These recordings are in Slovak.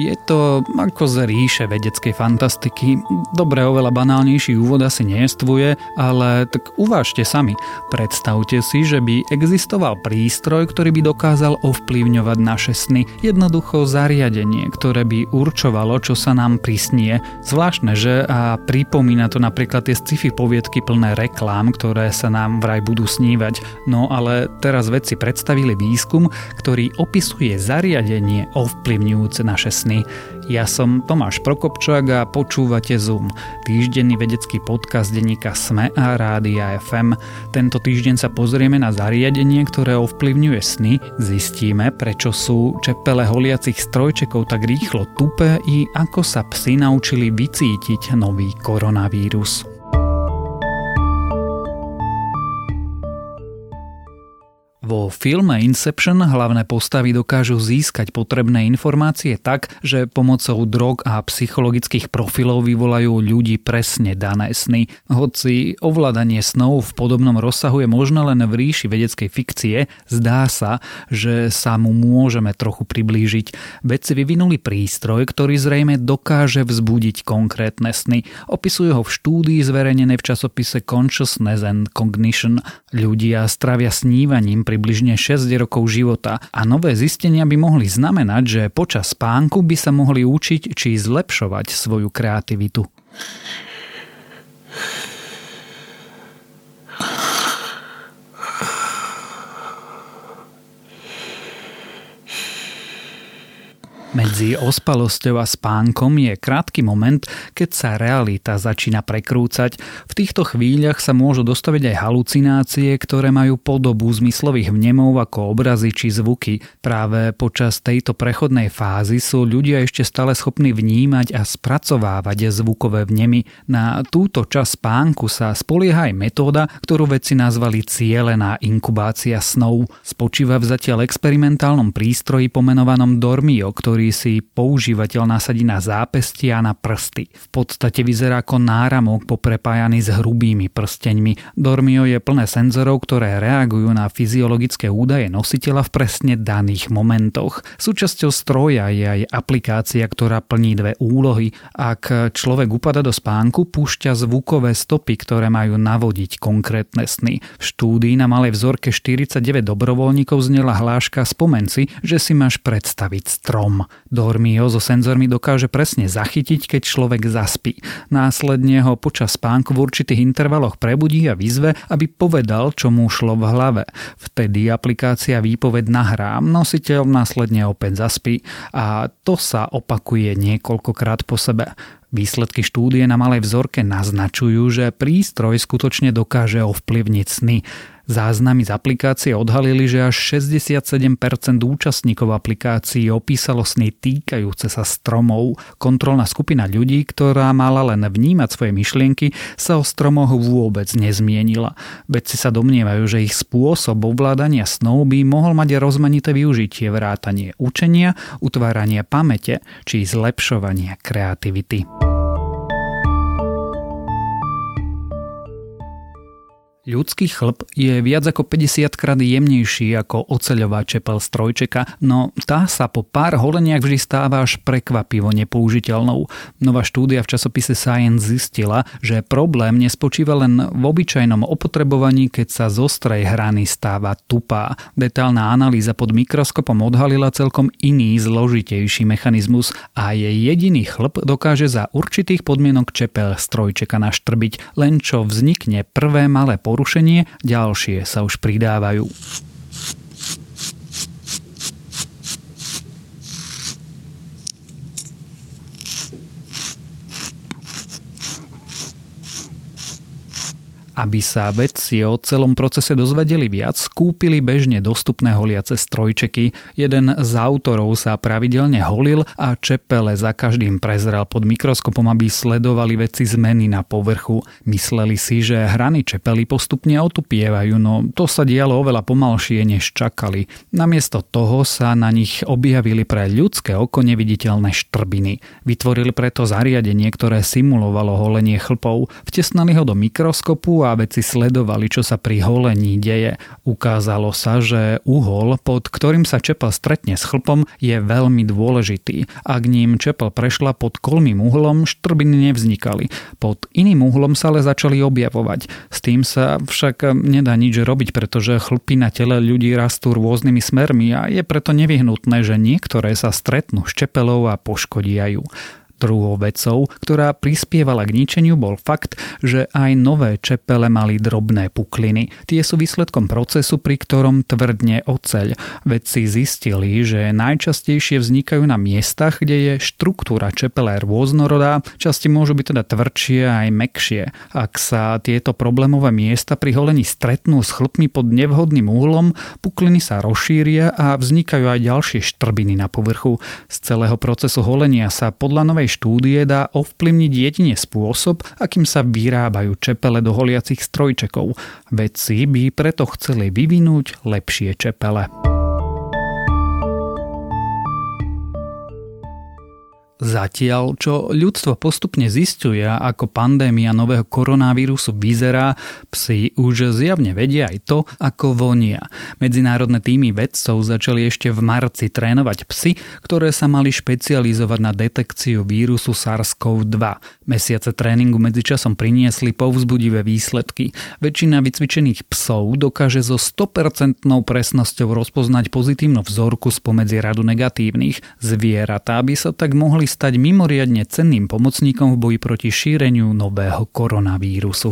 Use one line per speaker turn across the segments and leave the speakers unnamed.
Je to ako z ríše vedeckej fantastiky. Dobre, oveľa banálnejší úvod asi nejestvuje, ale tak uvážte sami. Predstavte si, že by existoval prístroj, ktorý by dokázal ovplyvňovať naše sny. Jednoducho zariadenie, ktoré by určovalo, čo sa nám prisnie. Zvláštne, že? A pripomína to napríklad tie sci-fi poviedky plné reklám, ktoré sa nám vraj budú snívať. No ale teraz vedci predstavili výskum, ktorý opisuje zariadenie ovplyvňujúce naše sny sny. Ja som Tomáš Prokopčák a počúvate Zoom, týždenný vedecký podcast denníka SME a Rádia FM. Tento týždeň sa pozrieme na zariadenie, ktoré ovplyvňuje sny, zistíme, prečo sú čepele holiacich strojčekov tak rýchlo tupé i ako sa psi naučili vycítiť nový koronavírus. Vo filme Inception hlavné postavy dokážu získať potrebné informácie tak, že pomocou drog a psychologických profilov vyvolajú ľudí presne dané sny. Hoci ovládanie snov v podobnom rozsahu je možné len v ríši vedeckej fikcie, zdá sa, že sa mu môžeme trochu priblížiť. Vedci vyvinuli prístroj, ktorý zrejme dokáže vzbudiť konkrétne sny. Opisujú ho v štúdii zverejnenej v časopise Consciousness and Cognition. Ľudia stravia snívaním pri približne 6 rokov života a nové zistenia by mohli znamenať, že počas spánku by sa mohli učiť či zlepšovať svoju kreativitu. Medzi ospalosťou a spánkom je krátky moment, keď sa realita začína prekrúcať. V týchto chvíľach sa môžu dostaviť aj halucinácie, ktoré majú podobu zmyslových vnemov ako obrazy či zvuky. Práve počas tejto prechodnej fázy sú ľudia ešte stále schopní vnímať a spracovávať zvukové vnemy. Na túto čas spánku sa spolieha aj metóda, ktorú vedci nazvali cielená inkubácia snov. Spočíva v zatiaľ experimentálnom prístroji pomenovanom Dormio, ktorý ktorý si používateľ nasadí na zápestie a na prsty. V podstate vyzerá ako náramok poprepájaný s hrubými prsteňmi. Dormio je plné senzorov, ktoré reagujú na fyziologické údaje nositeľa v presne daných momentoch. Súčasťou stroja je aj aplikácia, ktorá plní dve úlohy. Ak človek upada do spánku, púšťa zvukové stopy, ktoré majú navodiť konkrétne sny. V štúdii na malej vzorke 49 dobrovoľníkov znela hláška spomen si, že si máš predstaviť strom. Dormio so senzormi dokáže presne zachytiť, keď človek zaspí. Následne ho počas spánku v určitých intervaloch prebudí a vyzve, aby povedal, čo mu šlo v hlave. Vtedy aplikácia výpoved nahrá, nositeľ následne opäť zaspí a to sa opakuje niekoľkokrát po sebe. Výsledky štúdie na malej vzorke naznačujú, že prístroj skutočne dokáže ovplyvniť sny. Záznamy z aplikácie odhalili, že až 67% účastníkov aplikácií opísalo sny týkajúce sa stromov. Kontrolná skupina ľudí, ktorá mala len vnímať svoje myšlienky, sa o stromoch vôbec nezmienila. Vedci sa domnievajú, že ich spôsob ovládania snov by mohol mať rozmanité využitie vrátanie učenia, utváranie pamäte či zlepšovanie kreativity. Ľudský chlp je viac ako 50 krát jemnejší ako oceľová čepel strojčeka, no tá sa po pár holeniach vždy stáva až prekvapivo nepoužiteľnou. Nová štúdia v časopise Science zistila, že problém nespočíva len v obyčajnom opotrebovaní, keď sa z ostrej hrany stáva tupá. Detálna analýza pod mikroskopom odhalila celkom iný, zložitejší mechanizmus a jej jediný chlp dokáže za určitých podmienok čepel strojčeka naštrbiť, len čo vznikne prvé malé porušenie porušenie, ďalšie sa už pridávajú. Aby sa vedci o celom procese dozvedeli viac, kúpili bežne dostupné holiace strojčeky. Jeden z autorov sa pravidelne holil a čepele za každým prezrel pod mikroskopom, aby sledovali veci zmeny na povrchu. Mysleli si, že hrany čepely postupne otupievajú, no to sa dialo oveľa pomalšie, než čakali. Namiesto toho sa na nich objavili pre ľudské oko neviditeľné štrbiny. Vytvorili preto zariadenie, ktoré simulovalo holenie chlpov, vtesnali ho do mikroskopu a vedci sledovali, čo sa pri holení deje. Ukázalo sa, že uhol, pod ktorým sa čepel stretne s chlpom, je veľmi dôležitý. Ak ním čepel prešla pod kolmým uhlom, štrbiny nevznikali. Pod iným uhlom sa ale začali objavovať. S tým sa však nedá nič robiť, pretože chlpy na tele ľudí rastú rôznymi smermi a je preto nevyhnutné, že niektoré sa stretnú s čepelou a poškodia ju. Druhou vecou, ktorá prispievala k ničeniu, bol fakt, že aj nové čepele mali drobné pukliny. Tie sú výsledkom procesu, pri ktorom tvrdne oceľ. Vedci zistili, že najčastejšie vznikajú na miestach, kde je štruktúra čepele rôznorodá, časti môžu byť teda tvrdšie aj mekšie. Ak sa tieto problémové miesta pri holení stretnú s chlpmi pod nevhodným úhlom, pukliny sa rozšíria a vznikajú aj ďalšie štrbiny na povrchu. Z celého procesu holenia sa podľa novej štúdie dá ovplyvniť jedine spôsob, akým sa vyrábajú čepele do holiacich strojčekov. Vedci by preto chceli vyvinúť lepšie čepele. Zatiaľ, čo ľudstvo postupne zistuje, ako pandémia nového koronavírusu vyzerá, psi už zjavne vedia aj to, ako vonia. Medzinárodné týmy vedcov začali ešte v marci trénovať psy, ktoré sa mali špecializovať na detekciu vírusu SARS-CoV-2. Mesiace tréningu medzičasom priniesli povzbudivé výsledky. Väčšina vycvičených psov dokáže so 100% presnosťou rozpoznať pozitívnu vzorku spomedzi radu negatívnych. Zvieratá by sa tak mohli stať mimoriadne cenným pomocníkom v boji proti šíreniu nového koronavírusu.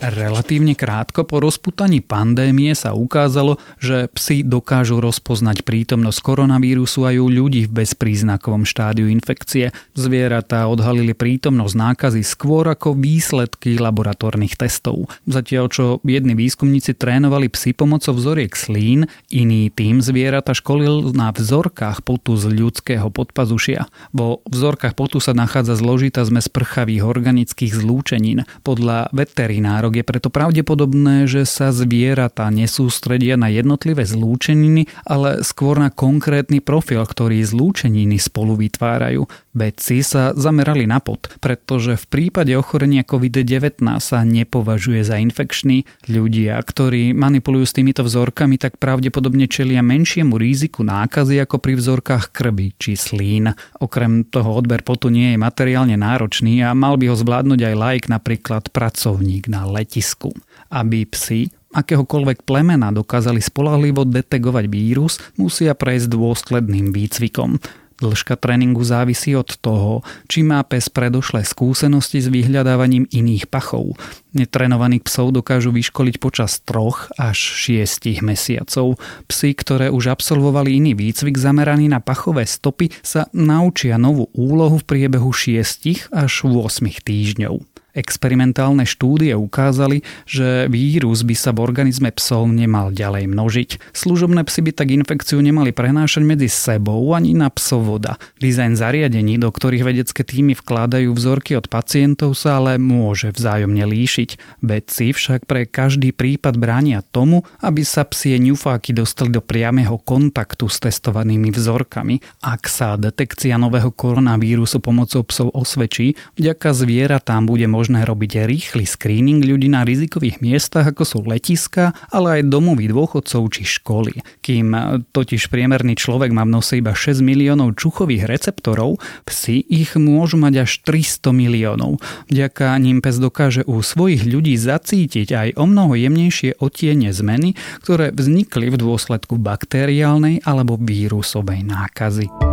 Relatívne krátko po rozputaní pandémie sa ukázalo, že psi dokážu rozpoznať prítomnosť koronavírusu aj u ľudí v bezpríznakovom štádiu infekcie. Zvieratá odhalili prítomnosť nákazy skôr ako výsledky laboratórnych testov. Zatiaľ čo jedni výskumníci trénovali psy pomocou vzoriek slín, iný tým zvieratá školil na vzorkách potu z ľudského podpazušia. Vo vzorkách potu sa nachádza zložitá zmes prchavých organických zlúčenín. Podľa veterinárov je preto pravdepodobné, že sa zvieratá nesústredia na jednotlivé zlúčeniny, ale skôr na konkrétny profil, ktorý zlúčeniny spolu vytvárajú. Vedci sa zamerali na pod, pretože v prípade ochorenia COVID-19 sa nepovažuje za infekčný. Ľudia, ktorí manipulujú s týmito vzorkami, tak pravdepodobne čelia menšiemu riziku nákazy ako pri vzorkách krvi či slín. Okrem toho odber potu nie je materiálne náročný a mal by ho zvládnuť aj laik, napríklad pracovník na letisku. Aby psi akéhokoľvek plemena dokázali spolahlivo detegovať vírus, musia prejsť dôsledným výcvikom. Dĺžka tréningu závisí od toho, či má pes predošlé skúsenosti s vyhľadávaním iných pachov. Netrenovaných psov dokážu vyškoliť počas troch až šiestich mesiacov. Psy, ktoré už absolvovali iný výcvik zameraný na pachové stopy, sa naučia novú úlohu v priebehu šiestich až 8 týždňov. Experimentálne štúdie ukázali, že vírus by sa v organizme psov nemal ďalej množiť. Služobné psy by tak infekciu nemali prenášať medzi sebou ani na psovoda. Dizajn zariadení, do ktorých vedecké týmy vkladajú vzorky od pacientov sa ale môže vzájomne líšiť. Vedci však pre každý prípad bránia tomu, aby sa psie ňufáky dostali do priameho kontaktu s testovanými vzorkami. Ak sa detekcia nového koronavírusu pomocou psov osvedčí, vďaka zvieratám bude možné možné robiť rýchly screening ľudí na rizikových miestach, ako sú letiska, ale aj domovy dôchodcov či školy. Kým totiž priemerný človek má v nose iba 6 miliónov čuchových receptorov, psi ich môžu mať až 300 miliónov. Vďaka ním pes dokáže u svojich ľudí zacítiť aj o mnoho jemnejšie otiene zmeny, ktoré vznikli v dôsledku bakteriálnej alebo vírusovej nákazy.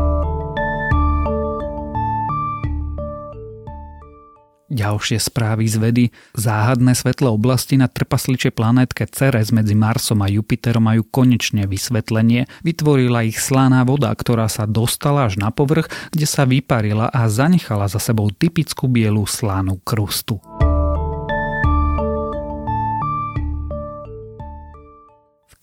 Ďalšie správy z vedy. Záhadné svetlé oblasti na trpasličej planétke Ceres medzi Marsom a Jupiterom majú konečne vysvetlenie. Vytvorila ich slaná voda, ktorá sa dostala až na povrch, kde sa vyparila a zanechala za sebou typickú bielu slánú krustu.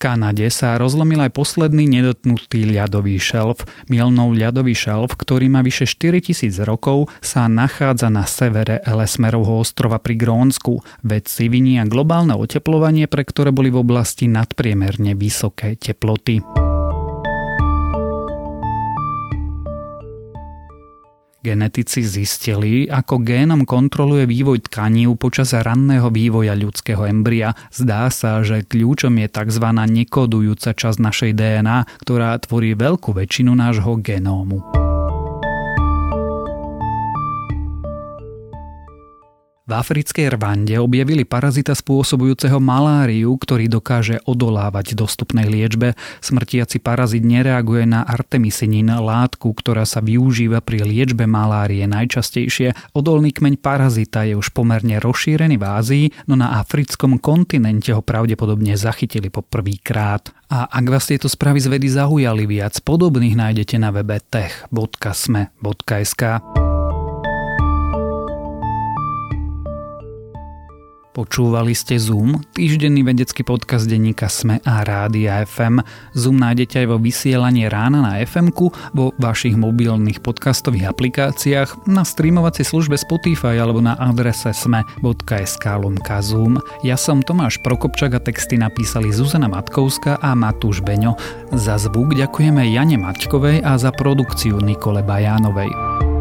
Kanade sa rozlomil aj posledný nedotknutý ľadový šelf. Milnou ľadový šelf, ktorý má vyše 4000 rokov, sa nachádza na severe Elesmerovho ostrova pri Grónsku. Vedci vinia globálne oteplovanie, pre ktoré boli v oblasti nadpriemerne vysoké teploty. Genetici zistili, ako génom kontroluje vývoj tkaní počas ranného vývoja ľudského embria. Zdá sa, že kľúčom je tzv. nekodujúca časť našej DNA, ktorá tvorí veľkú väčšinu nášho genómu. V africkej Rwande objavili parazita spôsobujúceho maláriu, ktorý dokáže odolávať dostupnej liečbe. Smrtiaci parazit nereaguje na artemisinín, látku, ktorá sa využíva pri liečbe malárie najčastejšie. Odolný kmeň parazita je už pomerne rozšírený v Ázii, no na africkom kontinente ho pravdepodobne zachytili po prvýkrát. A ak vás tieto správy z vedy zaujali viac, podobných nájdete na webe tech.sme.sk. Počúvali ste Zoom, týždenný vedecký podcast denníka Sme a Rádia FM. Zoom nájdete aj vo vysielaní rána na fm vo vašich mobilných podcastových aplikáciách, na streamovacej službe Spotify alebo na adrese sme.sk lomka Zoom. Ja som Tomáš Prokopčak a texty napísali Zuzana Matkovská a Matúš Beňo. Za zvuk ďakujeme Jane Maťkovej a za produkciu Nikole Bajánovej.